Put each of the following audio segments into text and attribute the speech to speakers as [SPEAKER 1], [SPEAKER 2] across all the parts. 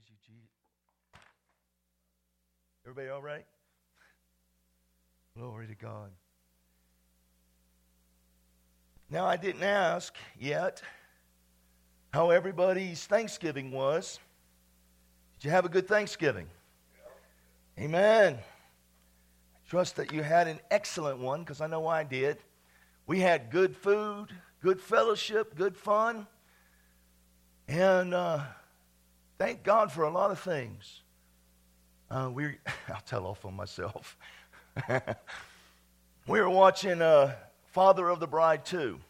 [SPEAKER 1] Praise you, Jesus. Everybody all right? Glory to God. Now, I didn't ask yet how everybody's Thanksgiving was. Did you have a good Thanksgiving? Amen. I trust that you had an excellent one because I know I did. We had good food, good fellowship, good fun, and uh, thank God for a lot of things. Uh, we, I'll tell off on myself. we were watching uh, Father of the Bride 2.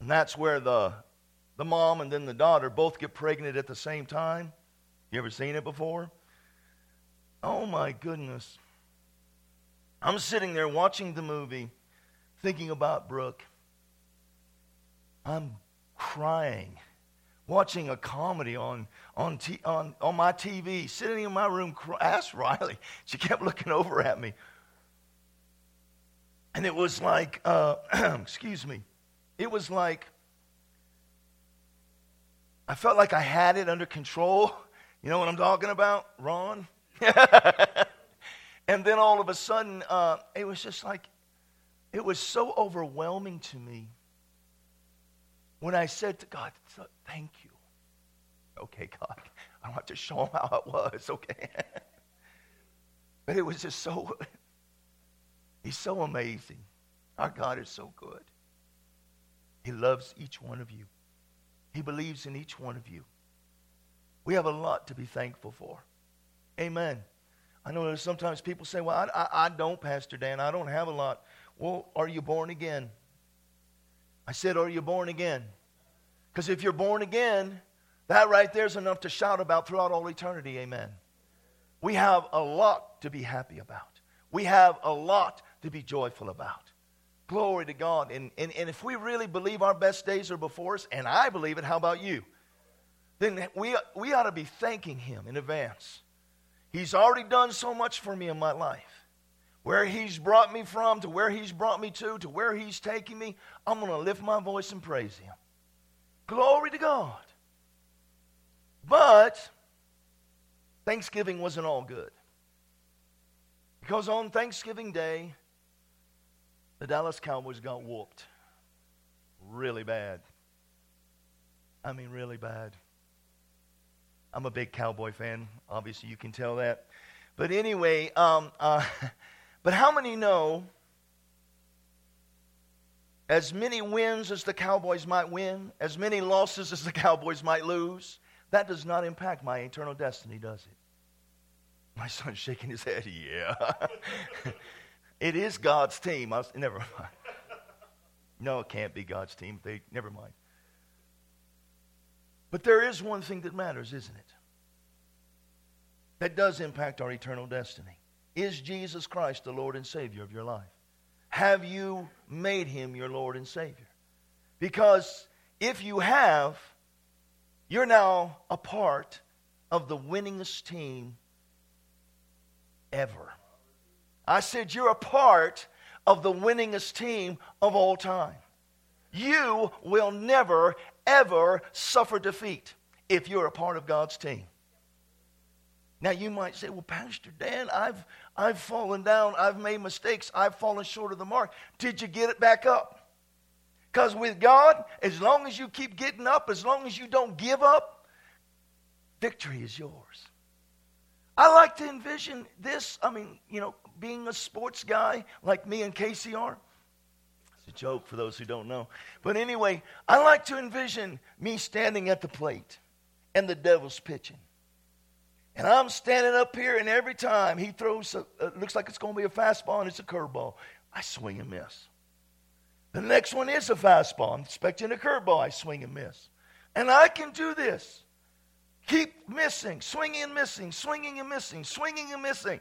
[SPEAKER 1] And that's where the, the mom and then the daughter both get pregnant at the same time. You ever seen it before? Oh my goodness. I'm sitting there watching the movie, thinking about Brooke. I'm crying, watching a comedy on, on, t- on, on my TV, sitting in my room. Asked Riley. She kept looking over at me. And it was like, uh, excuse me, it was like, I felt like I had it under control. You know what I'm talking about, Ron? and then all of a sudden, uh, it was just like, it was so overwhelming to me when I said to God, Thank you. Okay, God, I have to show him how it was, okay? but it was just so, he's so amazing. Our God is so good. He loves each one of you, He believes in each one of you. We have a lot to be thankful for. Amen. I know sometimes people say, Well, I, I, I don't, Pastor Dan. I don't have a lot. Well, are you born again? I said, Are you born again? Because if you're born again, that right there is enough to shout about throughout all eternity. Amen. We have a lot to be happy about. We have a lot to be joyful about. Glory to God. And, and, and if we really believe our best days are before us, and I believe it, how about you? Then we, we ought to be thanking Him in advance. He's already done so much for me in my life. Where He's brought me from, to where He's brought me to, to where He's taking me, I'm going to lift my voice and praise Him. Glory to God. But Thanksgiving wasn't all good. Because on Thanksgiving Day, the Dallas Cowboys got whooped really bad. I mean, really bad. I'm a big Cowboy fan. Obviously, you can tell that. But anyway, um, uh, but how many know as many wins as the Cowboys might win, as many losses as the Cowboys might lose, that does not impact my eternal destiny, does it? My son's shaking his head. Yeah. it is God's team. I was, never mind. No, it can't be God's team. They never mind. But there is one thing that matters, isn't it? That does impact our eternal destiny. Is Jesus Christ the Lord and Savior of your life? Have you made him your Lord and Savior? Because if you have, you're now a part of the winningest team ever. I said, You're a part of the winningest team of all time. You will never, ever suffer defeat if you're a part of God's team. Now you might say, well, Pastor Dan, I've, I've fallen down, I've made mistakes, I've fallen short of the mark. Did you get it back up? Because with God, as long as you keep getting up, as long as you don't give up, victory is yours. I like to envision this. I mean, you know, being a sports guy like me and KCR. It's a joke for those who don't know. But anyway, I like to envision me standing at the plate and the devil's pitching. And I'm standing up here, and every time he throws, a, looks like it's going to be a fastball, and it's a curveball. I swing and miss. The next one is a fastball. I'm expecting a curveball. I swing and miss. And I can do this. Keep missing, swinging and missing, swinging and missing, swinging and missing.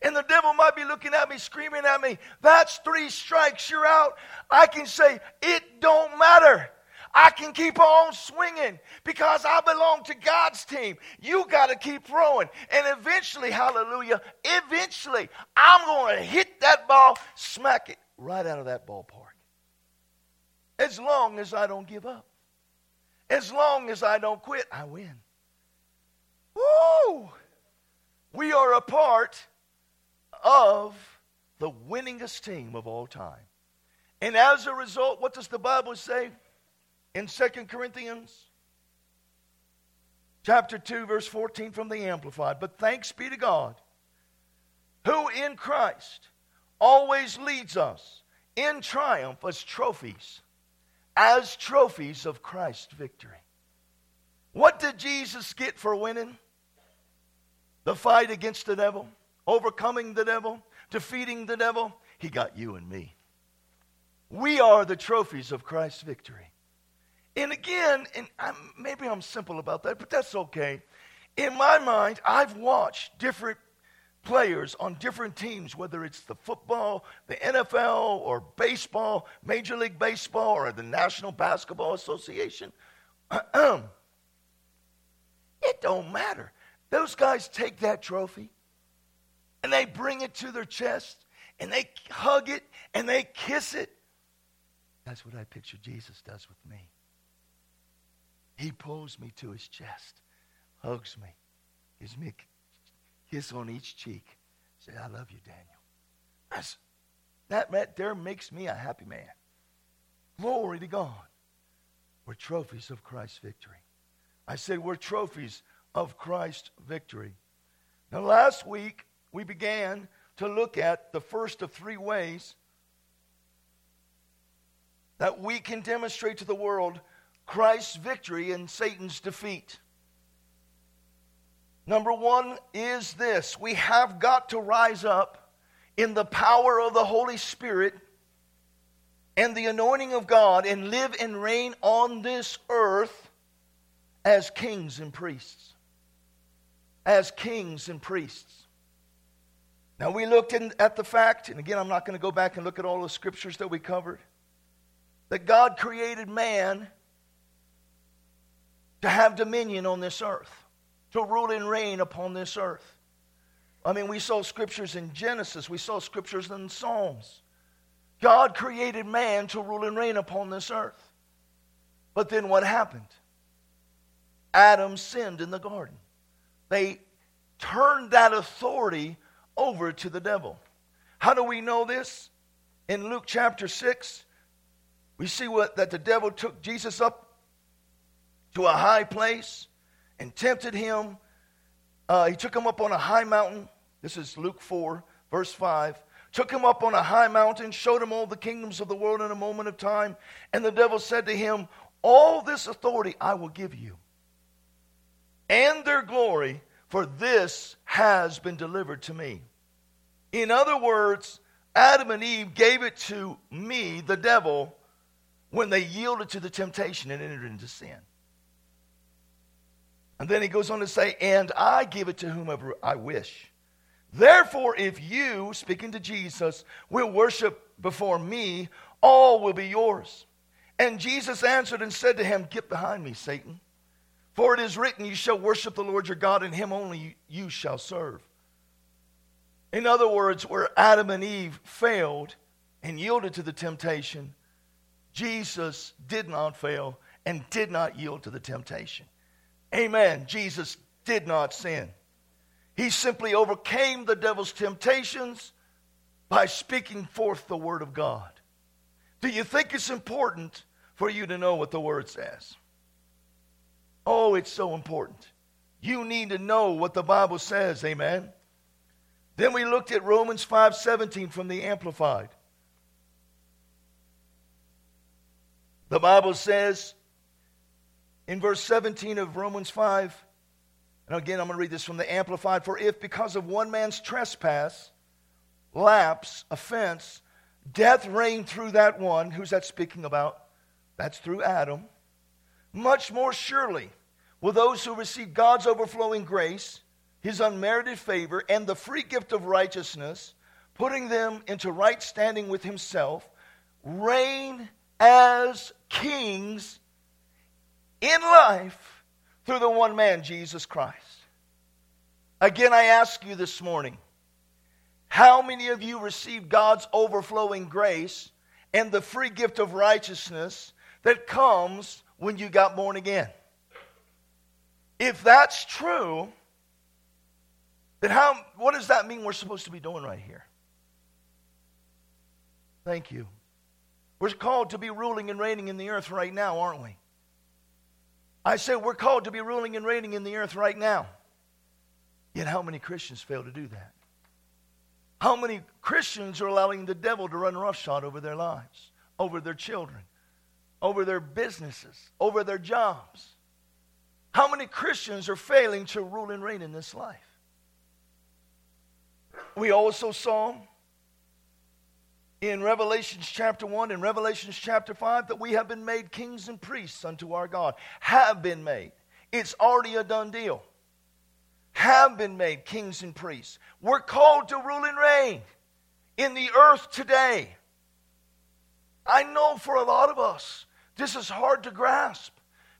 [SPEAKER 1] And the devil might be looking at me, screaming at me, that's three strikes, you're out. I can say, it don't matter. I can keep on swinging because I belong to God's team. You got to keep throwing. And eventually, hallelujah, eventually, I'm going to hit that ball, smack it right out of that ballpark. As long as I don't give up. As long as I don't quit, I win. Woo! We are a part of the winningest team of all time. And as a result, what does the Bible say in 2 Corinthians chapter 2 verse 14 from the amplified, but thanks be to God who in Christ always leads us in triumph as trophies as trophies of Christ's victory. What did Jesus get for winning? The fight against the devil, overcoming the devil, defeating the devil. He got you and me. We are the trophies of Christ's victory. And again, and I'm, maybe I'm simple about that, but that's okay. In my mind, I've watched different players on different teams, whether it's the football, the NFL, or baseball, Major League Baseball, or the National Basketball Association. It don't matter. Those guys take that trophy and they bring it to their chest and they hug it and they kiss it. That's what I picture Jesus does with me. He pulls me to his chest, hugs me, gives me a kiss on each cheek. Say, I love you, Daniel. That's, that right there makes me a happy man. Glory to God. We're trophies of Christ's victory. I said we're trophies of Christ's victory. Now, last week we began to look at the first of three ways that we can demonstrate to the world Christ's victory and Satan's defeat. Number one is this we have got to rise up in the power of the Holy Spirit and the anointing of God and live and reign on this earth as kings and priests. As kings and priests. Now, we looked in, at the fact, and again, I'm not going to go back and look at all the scriptures that we covered, that God created man to have dominion on this earth, to rule and reign upon this earth. I mean, we saw scriptures in Genesis, we saw scriptures in Psalms. God created man to rule and reign upon this earth. But then what happened? Adam sinned in the garden. They turned that authority over to the devil. How do we know this? In Luke chapter 6, we see what, that the devil took Jesus up to a high place and tempted him. Uh, he took him up on a high mountain. This is Luke 4, verse 5. Took him up on a high mountain, showed him all the kingdoms of the world in a moment of time. And the devil said to him, All this authority I will give you and their glory, for this has been delivered to me. In other words, Adam and Eve gave it to me, the devil, when they yielded to the temptation and entered into sin. And then he goes on to say, And I give it to whomever I wish. Therefore, if you, speaking to Jesus, will worship before me, all will be yours. And Jesus answered and said to him, Get behind me, Satan. For it is written, You shall worship the Lord your God, and him only you shall serve. In other words, where Adam and Eve failed and yielded to the temptation, Jesus did not fail and did not yield to the temptation. Amen. Jesus did not sin. He simply overcame the devil's temptations by speaking forth the word of God. Do you think it's important for you to know what the word says? Oh, it's so important. You need to know what the Bible says, amen. Then we looked at Romans 5:17 from the amplified. The Bible says in verse 17 of Romans 5, and again I'm going to read this from the amplified, for if because of one man's trespass, lapse, offense, death reigned through that one, who's that speaking about? That's through Adam. Much more surely will those who receive God's overflowing grace, his unmerited favor, and the free gift of righteousness, putting them into right standing with himself, reign as kings in life through the one man, Jesus Christ. Again, I ask you this morning how many of you received God's overflowing grace and the free gift of righteousness that comes when you got born again. If that's true, Then how what does that mean we're supposed to be doing right here? Thank you. We're called to be ruling and reigning in the earth right now, aren't we? I say we're called to be ruling and reigning in the earth right now. Yet how many Christians fail to do that? How many Christians are allowing the devil to run roughshod over their lives, over their children, over their businesses, over their jobs? How many Christians are failing to rule and reign in this life? We also saw in Revelations chapter 1 and Revelations chapter 5 that we have been made kings and priests unto our God. Have been made. It's already a done deal. Have been made kings and priests. We're called to rule and reign in the earth today. I know for a lot of us, this is hard to grasp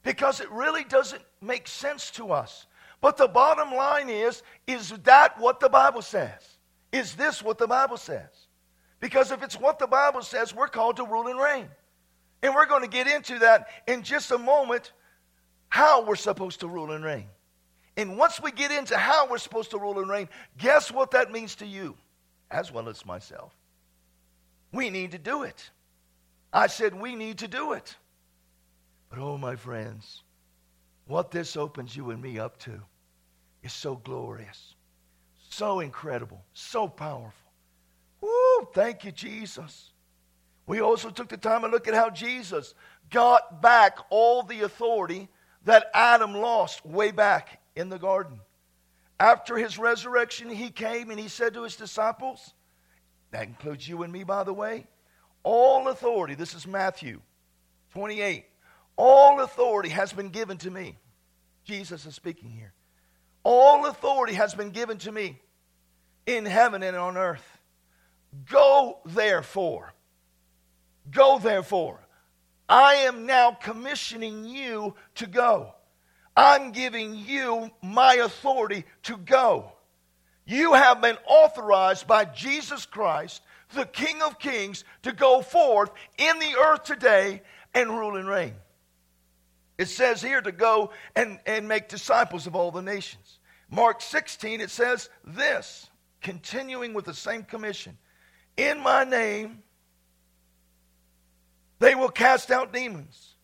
[SPEAKER 1] because it really doesn't make sense to us. But the bottom line is is that what the Bible says? Is this what the Bible says? Because if it's what the Bible says, we're called to rule and reign. And we're going to get into that in just a moment how we're supposed to rule and reign. And once we get into how we're supposed to rule and reign, guess what that means to you as well as myself? We need to do it. I said we need to do it. But oh, my friends, what this opens you and me up to is so glorious, so incredible, so powerful. Thank you, Jesus. We also took the time to look at how Jesus got back all the authority that Adam lost way back in the garden. After his resurrection, he came and he said to his disciples, that includes you and me, by the way, all authority, this is Matthew 28, all authority has been given to me. Jesus is speaking here. All authority has been given to me in heaven and on earth. Go therefore. Go therefore. I am now commissioning you to go. I'm giving you my authority to go. You have been authorized by Jesus Christ, the King of Kings, to go forth in the earth today and rule and reign. It says here to go and, and make disciples of all the nations. Mark 16, it says this, continuing with the same commission In my name, they will cast out demons.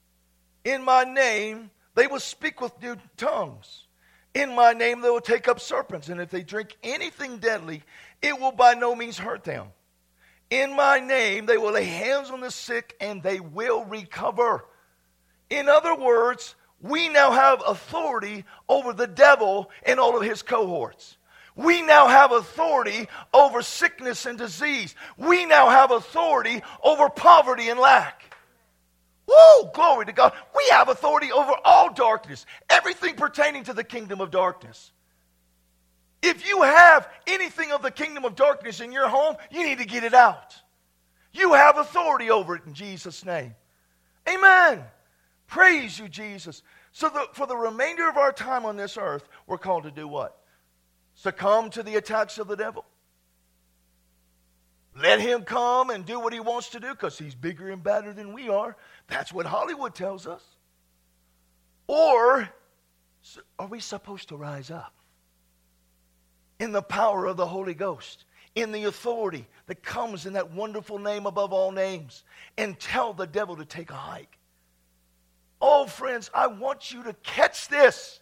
[SPEAKER 1] In my name, they will speak with new tongues. In my name, they will take up serpents. And if they drink anything deadly, it will by no means hurt them. In my name, they will lay hands on the sick and they will recover. In other words, we now have authority over the devil and all of his cohorts. We now have authority over sickness and disease. We now have authority over poverty and lack. Woo! Glory to God. We have authority over all darkness, everything pertaining to the kingdom of darkness. If you have anything of the kingdom of darkness in your home, you need to get it out. You have authority over it in Jesus' name. Amen. Praise you, Jesus. So, the, for the remainder of our time on this earth, we're called to do what? Succumb to the attacks of the devil. Let him come and do what he wants to do because he's bigger and badder than we are. That's what Hollywood tells us. Or are we supposed to rise up in the power of the Holy Ghost, in the authority that comes in that wonderful name above all names, and tell the devil to take a hike? Oh, friends, I want you to catch this.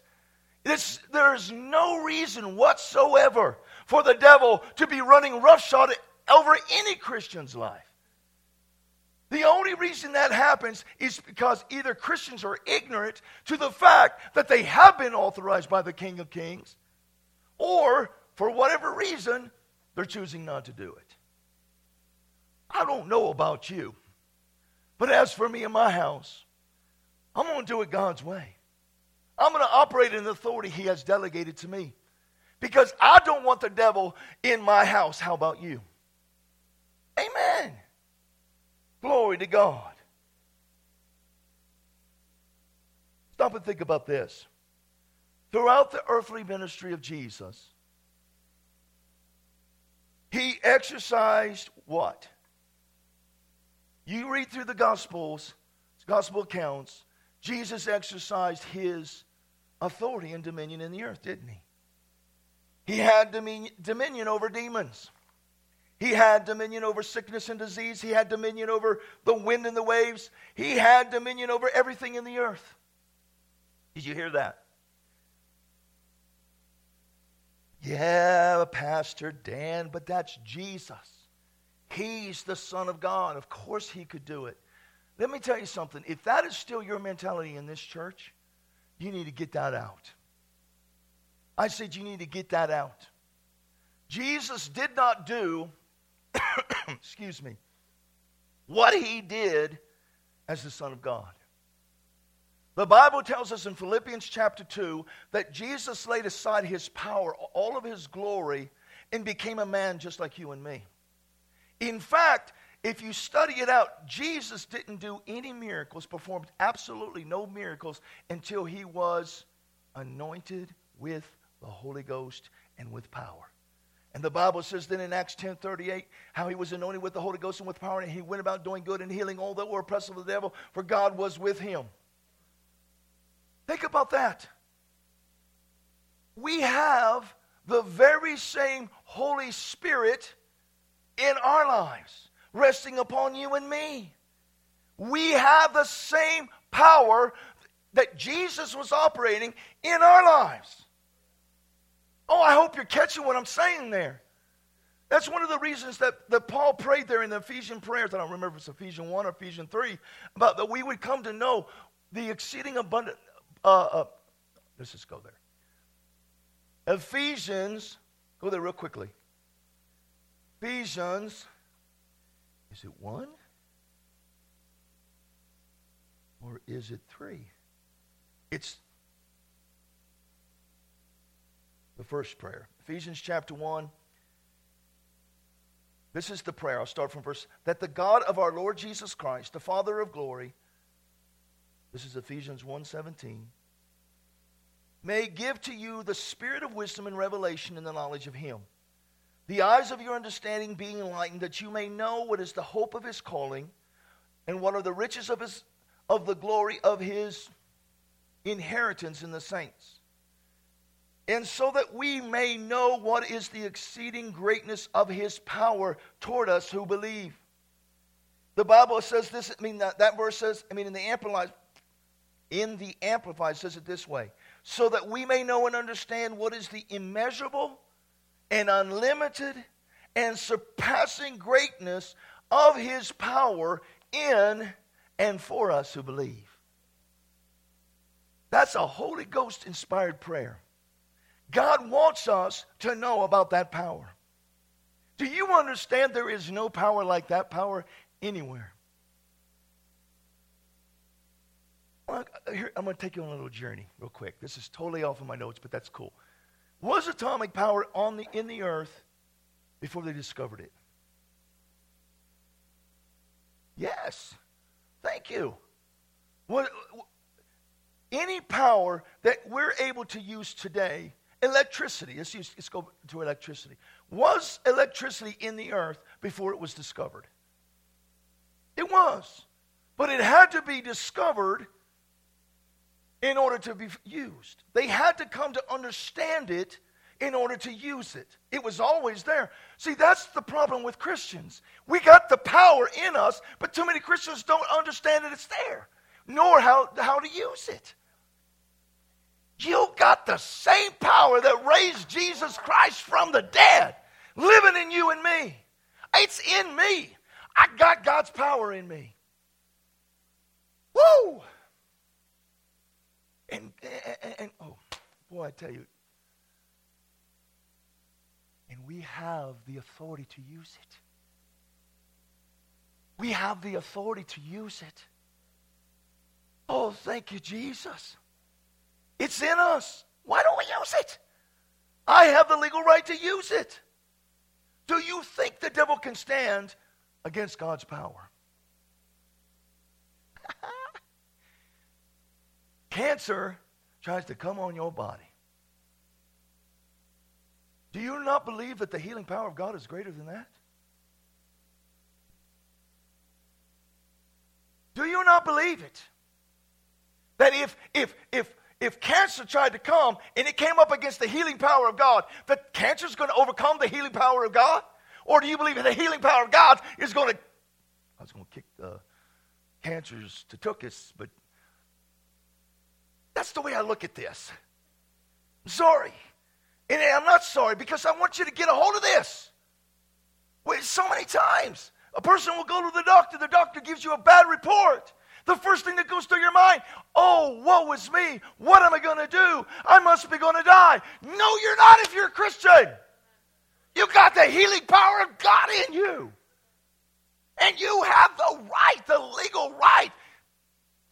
[SPEAKER 1] There's no reason whatsoever for the devil to be running roughshod over any Christian's life. The only reason that happens is because either Christians are ignorant to the fact that they have been authorized by the King of Kings, or for whatever reason, they're choosing not to do it. I don't know about you, but as for me and my house, I'm going to do it God's way. I'm going to operate in the authority He has delegated to me because I don't want the devil in my house. How about you? Amen. Glory to God. Stop and think about this. Throughout the earthly ministry of Jesus, he exercised what? You read through the Gospels, Gospel accounts, Jesus exercised his authority and dominion in the earth, didn't he? He had dominion over demons. He had dominion over sickness and disease. He had dominion over the wind and the waves. He had dominion over everything in the earth. Did you hear that? Yeah, Pastor Dan, but that's Jesus. He's the Son of God. Of course, He could do it. Let me tell you something. If that is still your mentality in this church, you need to get that out. I said you need to get that out. Jesus did not do, excuse me, what he did as the Son of God. The Bible tells us in Philippians chapter 2 that Jesus laid aside his power, all of his glory, and became a man just like you and me. In fact, if you study it out, Jesus didn't do any miracles, performed absolutely no miracles until he was anointed with the Holy Ghost and with power. And the Bible says then in Acts 10 38, how he was anointed with the Holy Ghost and with power, and he went about doing good and healing all that were oppressed of the devil, for God was with him. Think about that. We have the very same Holy Spirit in our lives, resting upon you and me. We have the same power that Jesus was operating in our lives. Oh, I hope you're catching what I'm saying there. That's one of the reasons that, that Paul prayed there in the Ephesian prayers. I don't remember if it's Ephesians 1 or Ephesians 3, about that we would come to know the exceeding abundant uh, uh, let's just go there. Ephesians, go there real quickly. Ephesians, is it one? Or is it three? It's the first prayer. Ephesians chapter 1. This is the prayer. I'll start from verse that the God of our Lord Jesus Christ, the Father of glory, this is Ephesians 1:17. May give to you the spirit of wisdom and revelation in the knowledge of him. The eyes of your understanding being enlightened that you may know what is the hope of his calling and what are the riches of his of the glory of his inheritance in the saints. And so that we may know what is the exceeding greatness of his power toward us who believe. The Bible says this, I mean that, that verse says, I mean in the amplified in the Amplified says it this way so that we may know and understand what is the immeasurable and unlimited and surpassing greatness of his power in and for us who believe. That's a Holy Ghost inspired prayer. God wants us to know about that power. Do you understand there is no power like that power anywhere? Here, I'm going to take you on a little journey real quick. This is totally off of my notes, but that's cool. Was atomic power on the, in the earth before they discovered it? Yes. Thank you. What, any power that we're able to use today, electricity, let's, use, let's go to electricity. Was electricity in the earth before it was discovered? It was. But it had to be discovered in order to be used. They had to come to understand it in order to use it. It was always there. See, that's the problem with Christians. We got the power in us, but too many Christians don't understand that it's there, nor how, how to use it. You got the same power that raised Jesus Christ from the dead living in you and me. It's in me. I got God's power in me. Woo! And, and, and, oh, boy, I tell you. And we have the authority to use it. We have the authority to use it. Oh, thank you, Jesus. It's in us. Why don't we use it? I have the legal right to use it. Do you think the devil can stand against God's power? Cancer tries to come on your body. Do you not believe that the healing power of God is greater than that? Do you not believe it? That if if if if cancer tried to come and it came up against the healing power of God, that cancer is going to overcome the healing power of God? Or do you believe that the healing power of God is going to, I was going to kick the cancers to Tookus, but that's the way I look at this. I'm sorry. And I'm not sorry because I want you to get a hold of this. Wait, so many times a person will go to the doctor, the doctor gives you a bad report. The first thing that goes through your mind, oh, woe is me. What am I going to do? I must be going to die. No, you're not if you're a Christian. you've got the healing power of God in you. And you have the right, the legal right,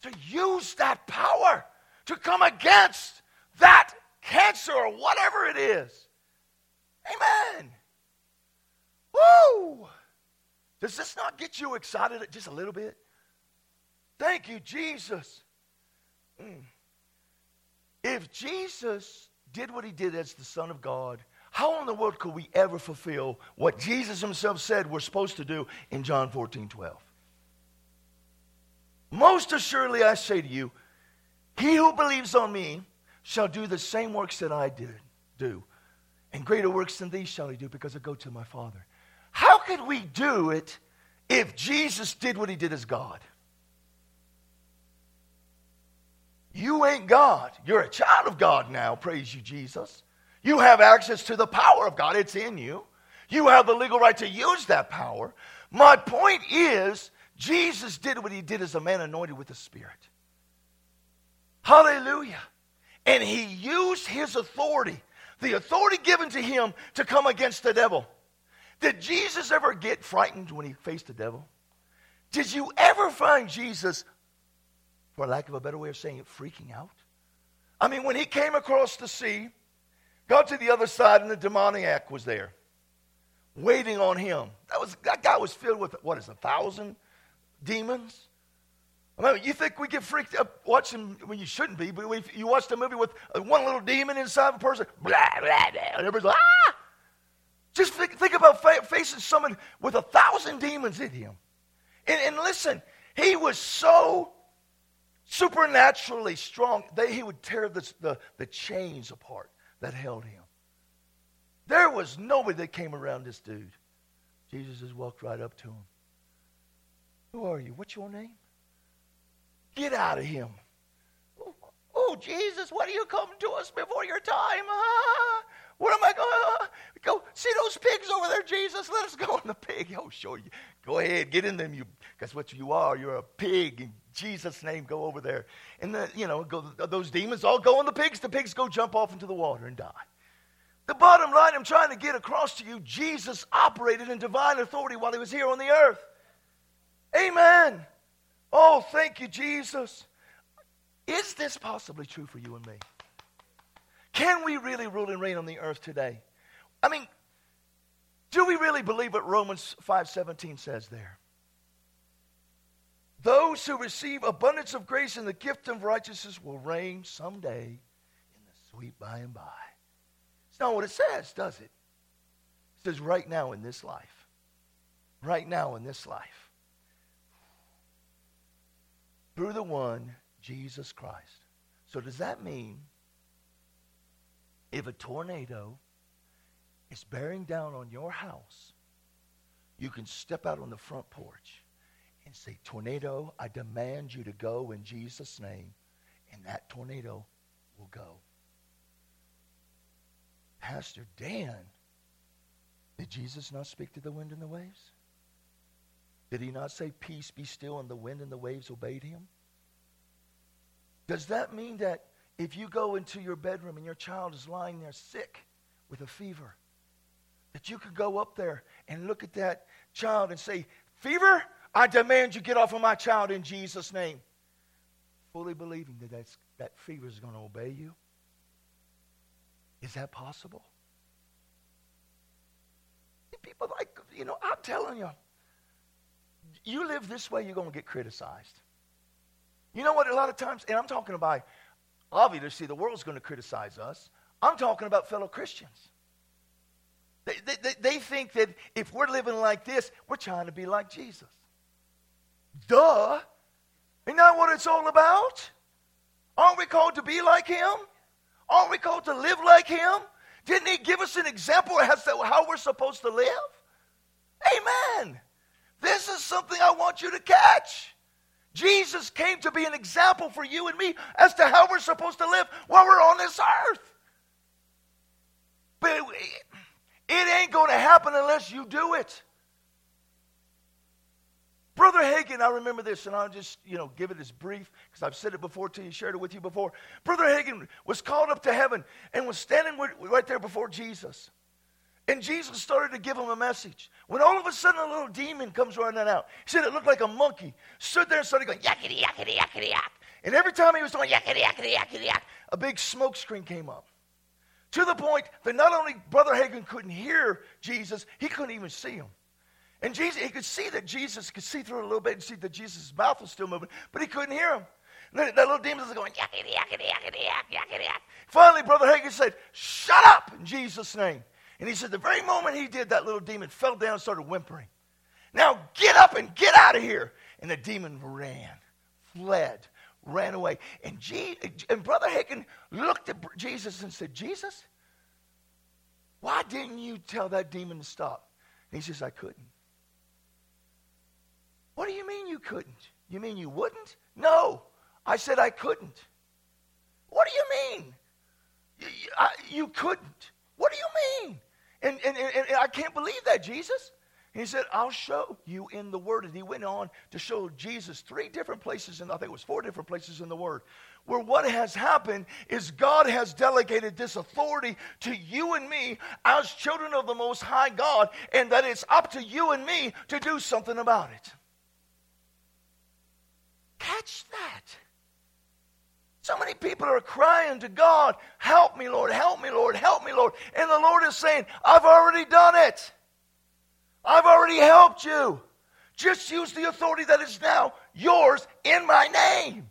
[SPEAKER 1] to use that power to come against that cancer or whatever it is. Amen. Woo! Does this not get you excited just a little bit? Thank you, Jesus. Mm. If Jesus did what he did as the Son of God, how in the world could we ever fulfill what Jesus himself said we're supposed to do in John 14 12? Most assuredly, I say to you, he who believes on me shall do the same works that I did do. And greater works than these shall he do because I go to my Father. How could we do it if Jesus did what he did as God? You ain't God. You're a child of God now. Praise you, Jesus. You have access to the power of God, it's in you. You have the legal right to use that power. My point is, Jesus did what he did as a man anointed with the Spirit. Hallelujah. And he used his authority, the authority given to him to come against the devil. Did Jesus ever get frightened when he faced the devil? Did you ever find Jesus, for lack of a better way of saying it, freaking out? I mean, when he came across the sea, got to the other side, and the demoniac was there, waiting on him. That, was, that guy was filled with, what is a thousand demons? I mean, you think we get freaked up watching when you shouldn't be, but if you watch a movie with one little demon inside of a person, blah, blah, blah, and everybody's like, ah! Just think, think about fa- facing someone with a thousand demons in him. And, and listen, he was so supernaturally strong that he would tear the, the, the chains apart that held him. There was nobody that came around this dude. Jesus just walked right up to him. Who are you? What's your name? Get out of him. Oh, oh, Jesus, what are you coming to us before your time? Ah, what am I going go? See those pigs over there, Jesus? Let us go in the pig. Oh, sure. You. Go ahead, get in them. You, guess what you are? You're a pig. In Jesus' name, go over there. And the, you know, go, those demons all go in the pigs. The pigs go jump off into the water and die. The bottom line I'm trying to get across to you Jesus operated in divine authority while he was here on the earth. Amen. Oh, thank you, Jesus. Is this possibly true for you and me? Can we really rule and reign on the earth today? I mean, do we really believe what Romans 5:17 says there? Those who receive abundance of grace and the gift of righteousness will reign someday in the sweet by and by. It's not what it says, does it? It says right now in this life. Right now in this life through the one, Jesus Christ. So, does that mean if a tornado is bearing down on your house, you can step out on the front porch and say, Tornado, I demand you to go in Jesus' name, and that tornado will go. Pastor Dan, did Jesus not speak to the wind and the waves? Did he not say, Peace be still, and the wind and the waves obeyed him? Does that mean that if you go into your bedroom and your child is lying there sick with a fever, that you could go up there and look at that child and say, Fever, I demand you get off of my child in Jesus' name. Fully believing that that's, that fever is going to obey you? Is that possible? People like, you know, I'm telling you, you live this way, you're going to get criticized. You know what? A lot of times, and I'm talking about, obviously, the world's going to criticize us. I'm talking about fellow Christians. They, they, they think that if we're living like this, we're trying to be like Jesus. Duh. Isn't that what it's all about? Aren't we called to be like him? Aren't we called to live like him? Didn't he give us an example as to how we're supposed to live? Amen. This is something I want you to catch. Jesus came to be an example for you and me as to how we're supposed to live while we're on this earth. But it, ain't going to happen unless you do it. Brother Hagin, I remember this, and I'll just, you know, give it as brief because I've said it before to you, shared it with you before. Brother Hagin was called up to heaven and was standing right there before Jesus. And Jesus started to give him a message. When all of a sudden a little demon comes running out. He said it looked like a monkey. Stood there and started going, yakety, yakety, yakety, yak. And every time he was going, yakety, yakety, yakety, yak, a big smoke screen came up. To the point that not only Brother Hagin couldn't hear Jesus, he couldn't even see him. And Jesus, he could see that Jesus could see through a little bit and see that Jesus' mouth was still moving, but he couldn't hear him. That little demon was going, yakety, yakety, yakety, yak, yakety, yak. Finally, Brother Hagin said, Shut up in Jesus' name. And he said, The very moment he did, that little demon fell down and started whimpering. Now get up and get out of here. And the demon ran, fled, ran away. And, G- and Brother Hagin looked at Jesus and said, Jesus, why didn't you tell that demon to stop? And he says, I couldn't. What do you mean you couldn't? You mean you wouldn't? No. I said I couldn't. What do you mean? You, I, you couldn't. What do you mean? And, and, and, and I can't believe that, Jesus. He said, I'll show you in the Word. And he went on to show Jesus three different places, and I think it was four different places in the Word, where what has happened is God has delegated this authority to you and me as children of the Most High God, and that it's up to you and me to do something about it. Catch that. So many people are crying to God, Help me, Lord, help me, Lord, help me, Lord. And the Lord is saying, I've already done it. I've already helped you. Just use the authority that is now yours in my name.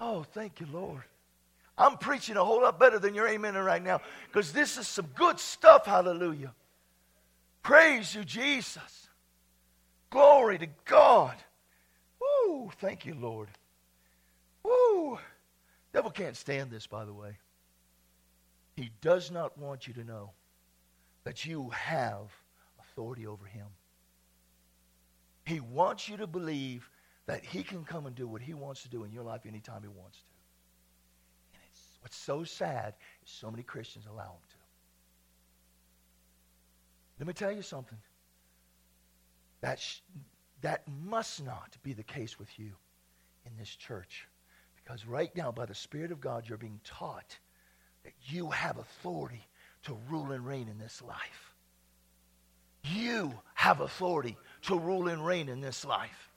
[SPEAKER 1] Oh, thank you, Lord. I'm preaching a whole lot better than your amen right now because this is some good stuff. Hallelujah. Praise you, Jesus. Glory to God. Woo, thank you, Lord. Woo! Devil can't stand this, by the way. He does not want you to know that you have authority over him. He wants you to believe that he can come and do what he wants to do in your life anytime he wants to. And it's, what's so sad is so many Christians allow him to. Let me tell you something. That, sh- that must not be the case with you in this church. Because right now, by the Spirit of God, you're being taught that you have authority to rule and reign in this life. You have authority to rule and reign in this life.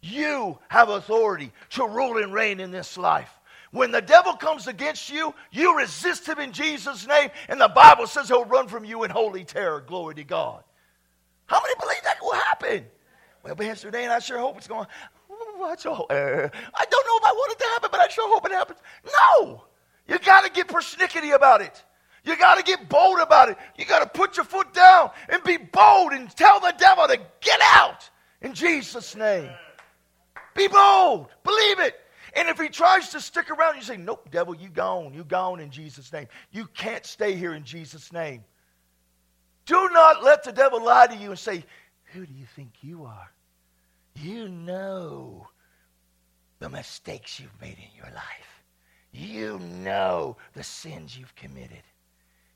[SPEAKER 1] You have authority to rule and reign in this life. When the devil comes against you, you resist him in Jesus' name, and the Bible says he'll run from you in holy terror. Glory to God. How many believe that will happen? Well, Pastor Dan, I sure hope it's going. I uh, I don't know if I want it to happen, but I sure hope it happens. No, you got to get persnickety about it. You got to get bold about it. You got to put your foot down and be bold and tell the devil to get out in Jesus' name. Be bold. Believe it. And if he tries to stick around, you say, Nope, devil, you gone. You gone in Jesus' name. You can't stay here in Jesus' name. Do not let the devil lie to you and say, Who do you think you are? You know the mistakes you've made in your life. You know the sins you've committed.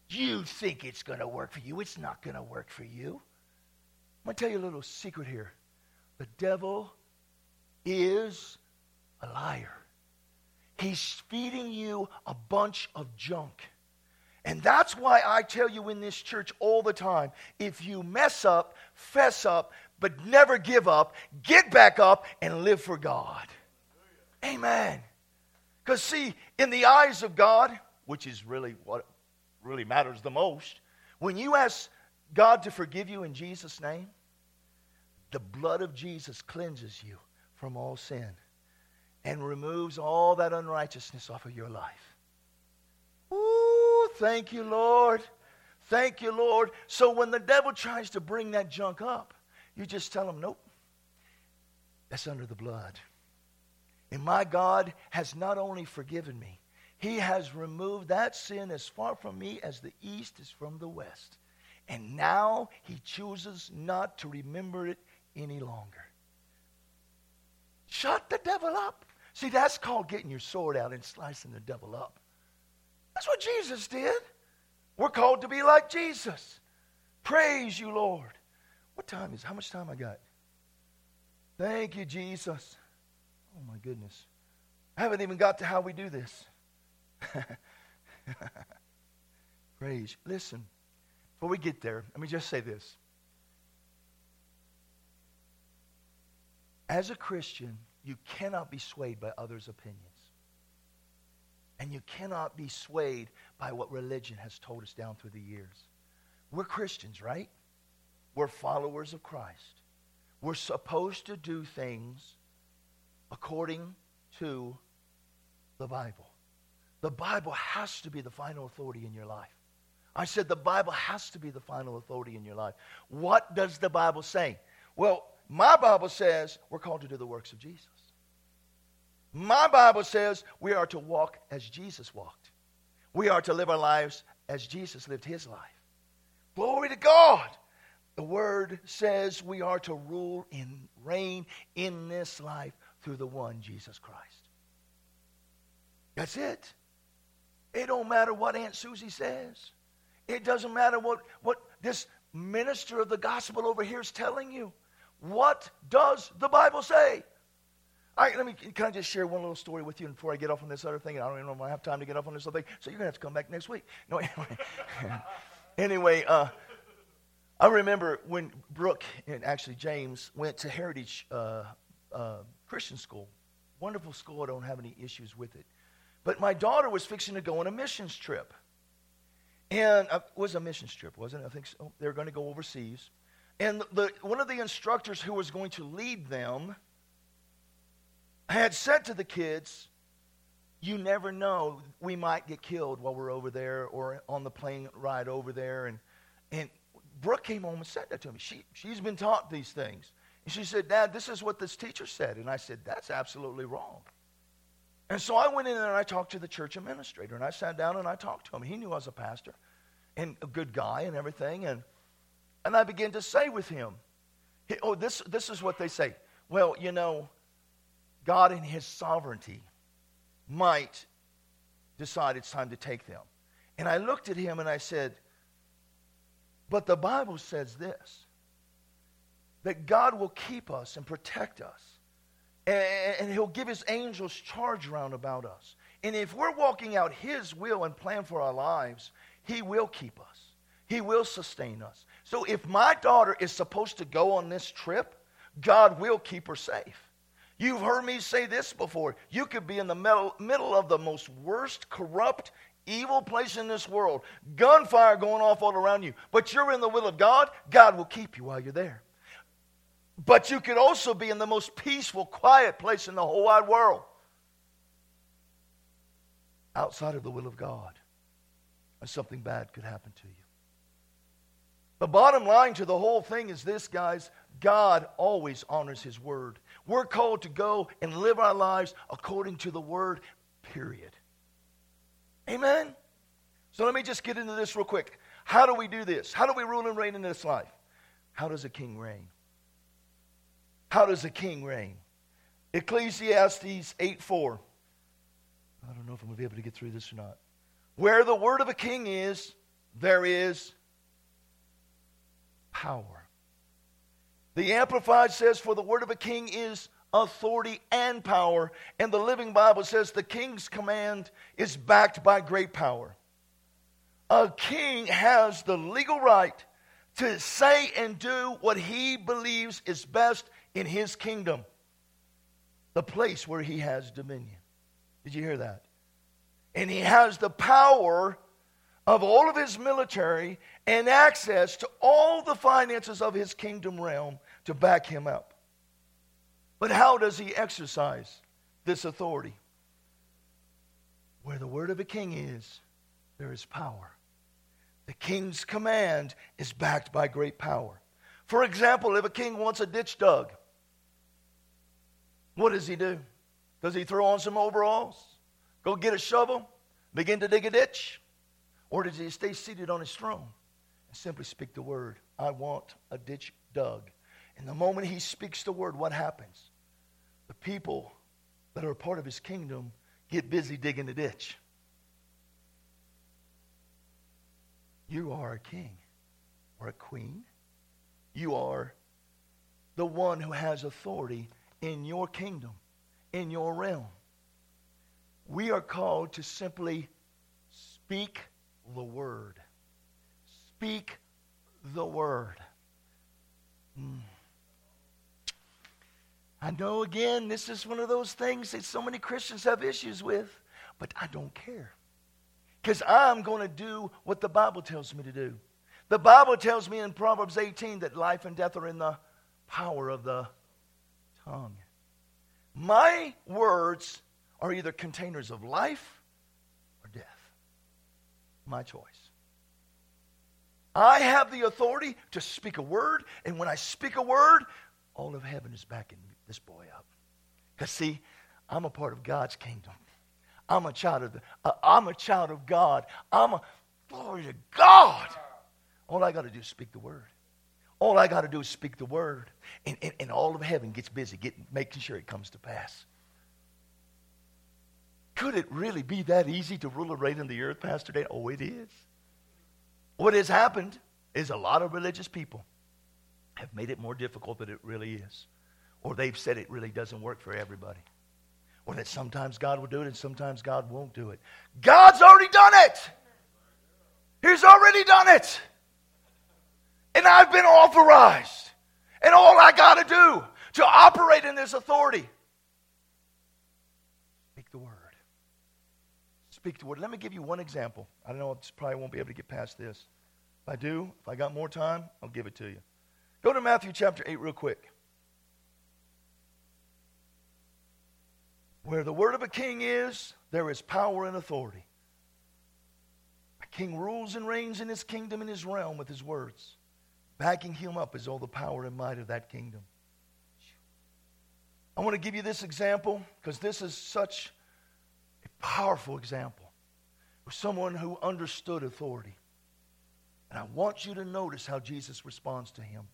[SPEAKER 1] You think it's going to work for you. It's not going to work for you. I'm going to tell you a little secret here. The devil is a liar. He's feeding you a bunch of junk. And that's why I tell you in this church all the time if you mess up, fess up, but never give up, get back up and live for God. Amen. Because, see, in the eyes of God, which is really what really matters the most, when you ask God to forgive you in Jesus' name, the blood of Jesus cleanses you from all sin and removes all that unrighteousness off of your life. Ooh, thank you, Lord. Thank you, Lord. So when the devil tries to bring that junk up, you just tell him, nope, that's under the blood. And my God has not only forgiven me, He has removed that sin as far from me as the east is from the west. And now He chooses not to remember it any longer. Shut the devil up. See, that's called getting your sword out and slicing the devil up. That's what Jesus did. We're called to be like Jesus. Praise you, Lord. What time is? How much time I got? Thank you, Jesus. Oh my goodness. I haven't even got to how we do this. Praise. Listen, before we get there, let me just say this. As a Christian, you cannot be swayed by others' opinions. And you cannot be swayed by what religion has told us down through the years. We're Christians, right? We're followers of Christ. We're supposed to do things according to the Bible. The Bible has to be the final authority in your life. I said the Bible has to be the final authority in your life. What does the Bible say? Well, my Bible says we're called to do the works of Jesus. My Bible says we are to walk as Jesus walked. We are to live our lives as Jesus lived his life. Glory to God. The word says we are to rule and reign in this life through the one Jesus Christ. That's it. It don't matter what Aunt Susie says. It doesn't matter what, what this minister of the gospel over here is telling you. What does the Bible say? All right, let me, can I just share one little story with you before I get off on this other thing? I don't even know if I have time to get off on this other thing, so you're going to have to come back next week. No, anyway. anyway, uh, I remember when Brooke and actually James went to Heritage uh, uh, Christian School. Wonderful school. I don't have any issues with it. But my daughter was fixing to go on a missions trip. And uh, it was a missions trip, wasn't it? I think so. They were going to go overseas. And the, one of the instructors who was going to lead them had said to the kids, You never know, we might get killed while we're over there or on the plane ride over there. And, and Brooke came home and said that to me. She, she's been taught these things. She said, Dad, this is what this teacher said. And I said, That's absolutely wrong. And so I went in there and I talked to the church administrator. And I sat down and I talked to him. He knew I was a pastor and a good guy and everything. And, and I began to say with him, Oh, this, this is what they say. Well, you know, God in his sovereignty might decide it's time to take them. And I looked at him and I said, But the Bible says this that God will keep us and protect us. And, He'll give His angels charge round about us. And if we're walking out His will and plan for our lives, He will keep us, He will sustain us. So if my daughter is supposed to go on this trip, God will keep her safe. You've heard me say this before. You could be in the middle, middle of the most worst, corrupt, evil place in this world, gunfire going off all around you, but you're in the will of God, God will keep you while you're there. But you could also be in the most peaceful, quiet place in the whole wide world outside of the will of God, and something bad could happen to you. The bottom line to the whole thing is this, guys God always honors His word. We're called to go and live our lives according to the word, period. Amen? So let me just get into this real quick. How do we do this? How do we rule and reign in this life? How does a king reign? How does a king reign? Ecclesiastes 8 4. I don't know if I'm going to be able to get through this or not. Where the word of a king is, there is power. The Amplified says, For the word of a king is authority and power. And the Living Bible says, The king's command is backed by great power. A king has the legal right to say and do what he believes is best in his kingdom, the place where he has dominion. Did you hear that? And he has the power of all of his military and access to all the finances of his kingdom realm to back him up. But how does he exercise this authority? Where the word of a king is, there is power. The king's command is backed by great power. For example, if a king wants a ditch dug, what does he do? Does he throw on some overalls? Go get a shovel? Begin to dig a ditch? Or does he stay seated on his throne and simply speak the word? I want a ditch dug. And the moment he speaks the word, what happens? The people that are part of his kingdom get busy digging the ditch. You are a king or a queen. You are the one who has authority in your kingdom, in your realm. We are called to simply speak the word. Speak the word. Mm. I know, again, this is one of those things that so many Christians have issues with, but I don't care. Because I'm going to do what the Bible tells me to do. The Bible tells me in Proverbs 18 that life and death are in the power of the tongue. My words are either containers of life or death. My choice. I have the authority to speak a word, and when I speak a word, all of heaven is backing this boy up. Because, see, I'm a part of God's kingdom. I'm a child of the, uh, I'm a child of God. I'm a glory to God. All I got to do is speak the word. All I got to do is speak the word, and, and, and all of heaven gets busy getting, making sure it comes to pass. Could it really be that easy to rule and reign in the earth, Pastor Dan? Oh, it is. What has happened is a lot of religious people have made it more difficult than it really is. Or they've said it really doesn't work for everybody. Or that sometimes God will do it and sometimes God won't do it. God's already done it. He's already done it. And I've been authorized. And all I got to do to operate in this authority speak the word. Speak the word. Let me give you one example. I don't know, I probably won't be able to get past this. If I do, if I got more time, I'll give it to you. Go to Matthew chapter 8 real quick. Where the word of a king is, there is power and authority. A king rules and reigns in his kingdom and his realm with his words. Backing him up is all the power and might of that kingdom. I want to give you this example because this is such a powerful example of someone who understood authority. And I want you to notice how Jesus responds to him.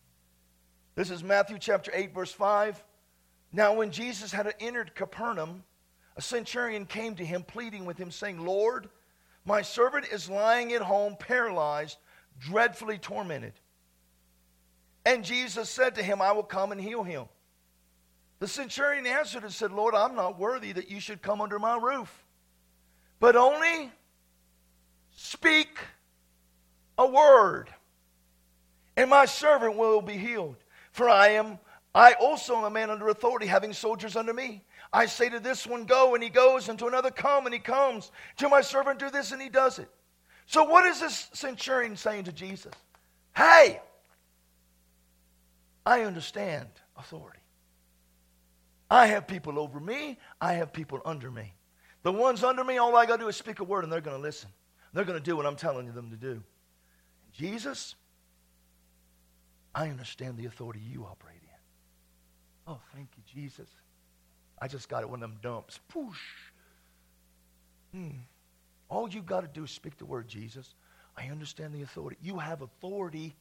[SPEAKER 1] This is Matthew chapter 8, verse 5. Now, when Jesus had entered Capernaum, a centurion came to him, pleading with him, saying, Lord, my servant is lying at home, paralyzed, dreadfully tormented. And Jesus said to him, I will come and heal him. The centurion answered and said, Lord, I'm not worthy that you should come under my roof, but only speak a word, and my servant will be healed. For I am, I also am a man under authority, having soldiers under me. I say to this one, go, and he goes, and to another, come, and he comes. To my servant, do this, and he does it. So, what is this centurion saying to Jesus? Hey, I understand authority. I have people over me, I have people under me. The ones under me, all I got to do is speak a word and they're going to listen. They're going to do what I'm telling them to do. Jesus, I understand the authority you operate in. Oh, thank you, Jesus. I just got it one of them dumps. Poosh. Hmm. All you got to do is speak the word, Jesus. I understand the authority. You have authority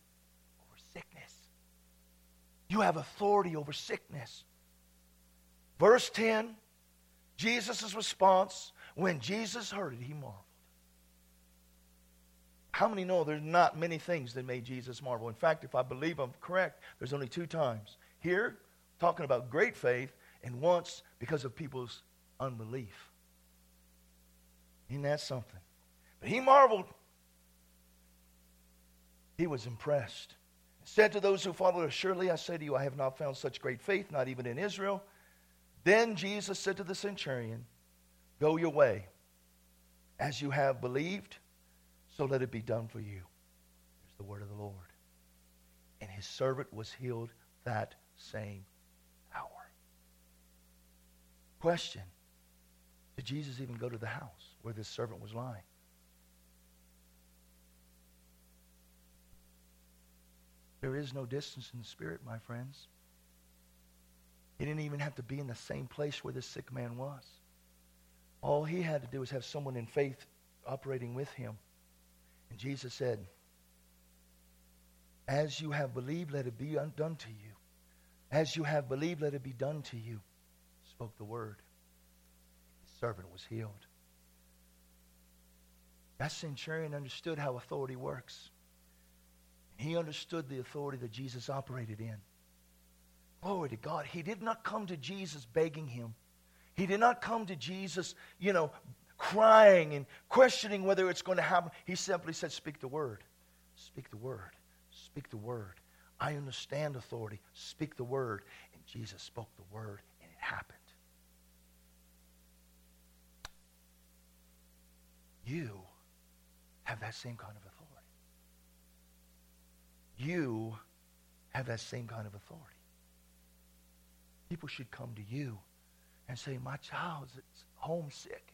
[SPEAKER 1] over sickness. You have authority over sickness. Verse 10, Jesus' response when Jesus heard it, he marveled. How many know there's not many things that made Jesus marvel? In fact, if I believe I'm correct, there's only two times. Here, talking about great faith, and once because of people's unbelief. Isn't that something? But he marveled. He was impressed said to those who followed, her, Surely I say to you, I have not found such great faith, not even in Israel. Then Jesus said to the centurion, Go your way. As you have believed, so let it be done for you. Here's the word of the Lord. And his servant was healed that same hour. Question Did Jesus even go to the house where this servant was lying? There is no distance in the Spirit, my friends. He didn't even have to be in the same place where this sick man was. All he had to do was have someone in faith operating with him. And Jesus said, As you have believed, let it be done to you. As you have believed, let it be done to you. Spoke the word. The servant was healed. That centurion understood how authority works. He understood the authority that Jesus operated in. Glory to God. He did not come to Jesus begging him. He did not come to Jesus, you know, crying and questioning whether it's going to happen. He simply said, Speak the word. Speak the word. Speak the word. I understand authority. Speak the word. And Jesus spoke the word, and it happened. You have that same kind of authority. You have that same kind of authority. People should come to you and say, My child's homesick,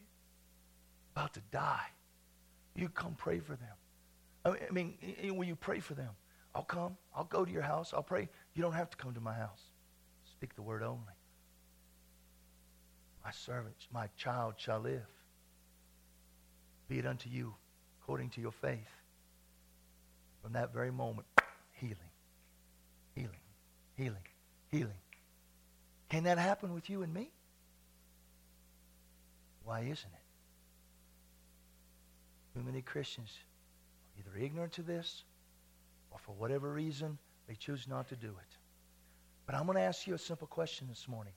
[SPEAKER 1] about to die. You come pray for them. I mean, when you pray for them, I'll come. I'll go to your house. I'll pray. You don't have to come to my house. Speak the word only. My servant, my child shall live. Be it unto you according to your faith. From that very moment, healing, healing, healing, healing. Can that happen with you and me? Why isn't it? Too many Christians are either ignorant to this or for whatever reason they choose not to do it. But I'm going to ask you a simple question this morning.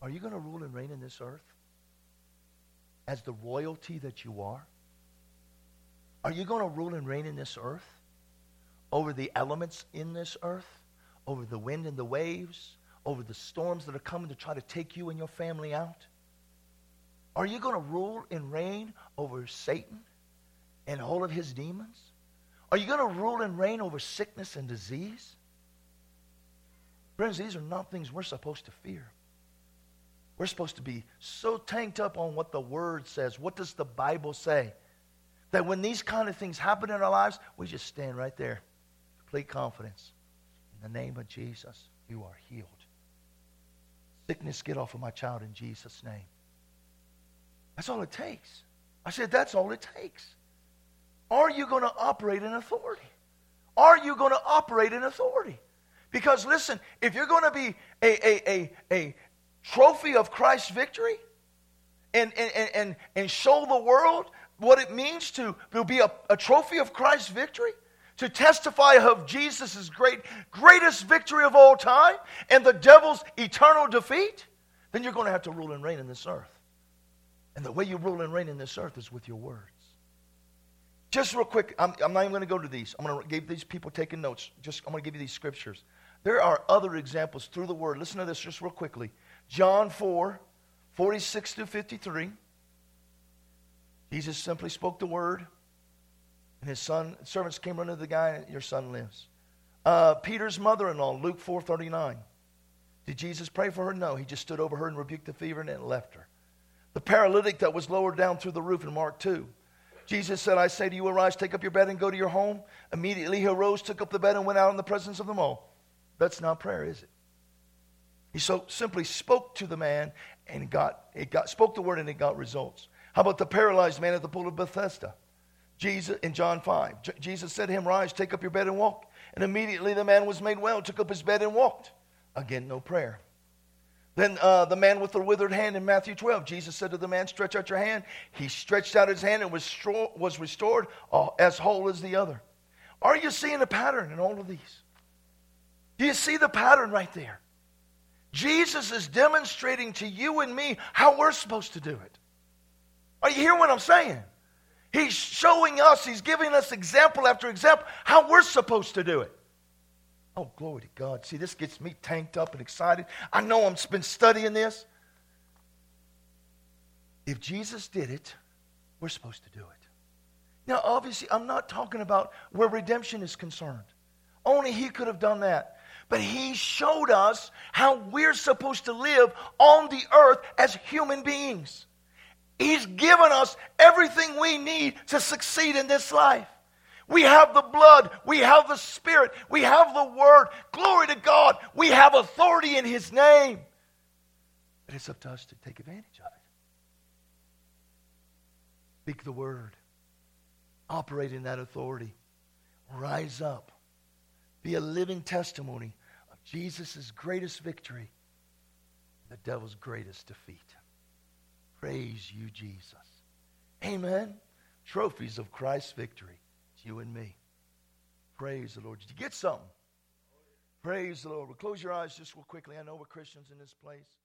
[SPEAKER 1] Are you going to rule and reign in this earth as the royalty that you are? Are you going to rule and reign in this earth over the elements in this earth, over the wind and the waves, over the storms that are coming to try to take you and your family out? Are you going to rule and reign over Satan and all of his demons? Are you going to rule and reign over sickness and disease? Friends, these are not things we're supposed to fear. We're supposed to be so tanked up on what the Word says. What does the Bible say? That when these kind of things happen in our lives, we just stand right there. Complete confidence. In the name of Jesus, you are healed. Sickness, get off of my child in Jesus' name. That's all it takes. I said, that's all it takes. Are you going to operate in authority? Are you going to operate in authority? Because listen, if you're going to be a, a, a, a trophy of Christ's victory and, and, and, and show the world what it means to, be a, a trophy of Christ's victory, to testify of Jesus' great, greatest victory of all time and the devil's eternal defeat, then you're going to have to rule and reign in this earth. And the way you rule and reign in this earth is with your words. Just real quick, I'm, I'm not even going to go to these. I'm going to give these people taking notes. Just I'm going to give you these scriptures. There are other examples through the word. Listen to this just real quickly. John 4, 46 to 53. Jesus simply spoke the word, and his son, servants came running to the guy, and your son lives. Uh, Peter's mother-in-law, Luke 4.39. Did Jesus pray for her? No. He just stood over her and rebuked the fever and then left her. The paralytic that was lowered down through the roof in Mark 2. Jesus said, I say to you, arise, take up your bed, and go to your home. Immediately he arose, took up the bed, and went out in the presence of them all. That's not prayer, is it? He so simply spoke to the man and got it got spoke the word and it got results. How about the paralyzed man at the pool of Bethesda? Jesus in John 5. J- Jesus said to him, Rise, take up your bed and walk. And immediately the man was made well, took up his bed and walked. Again, no prayer. Then uh, the man with the withered hand in Matthew 12, Jesus said to the man, Stretch out your hand. He stretched out his hand and was, stro- was restored uh, as whole as the other. Are you seeing a pattern in all of these? Do you see the pattern right there? Jesus is demonstrating to you and me how we're supposed to do it. Are you hearing what I'm saying? He's showing us, he's giving us example after example how we're supposed to do it. Oh, glory to God. See, this gets me tanked up and excited. I know I've been studying this. If Jesus did it, we're supposed to do it. Now, obviously, I'm not talking about where redemption is concerned. Only He could have done that. But He showed us how we're supposed to live on the earth as human beings. He's given us everything we need to succeed in this life. We have the blood. We have the Spirit. We have the Word. Glory to God. We have authority in His name. But it's up to us to take advantage of it. Speak the Word. Operate in that authority. Rise up. Be a living testimony of Jesus' greatest victory, the devil's greatest defeat. Praise you, Jesus. Amen. Trophies of Christ's victory. It's you and me. Praise the Lord. Did you get something? Praise the Lord. Well, close your eyes just real quickly. I know we're Christians in this place.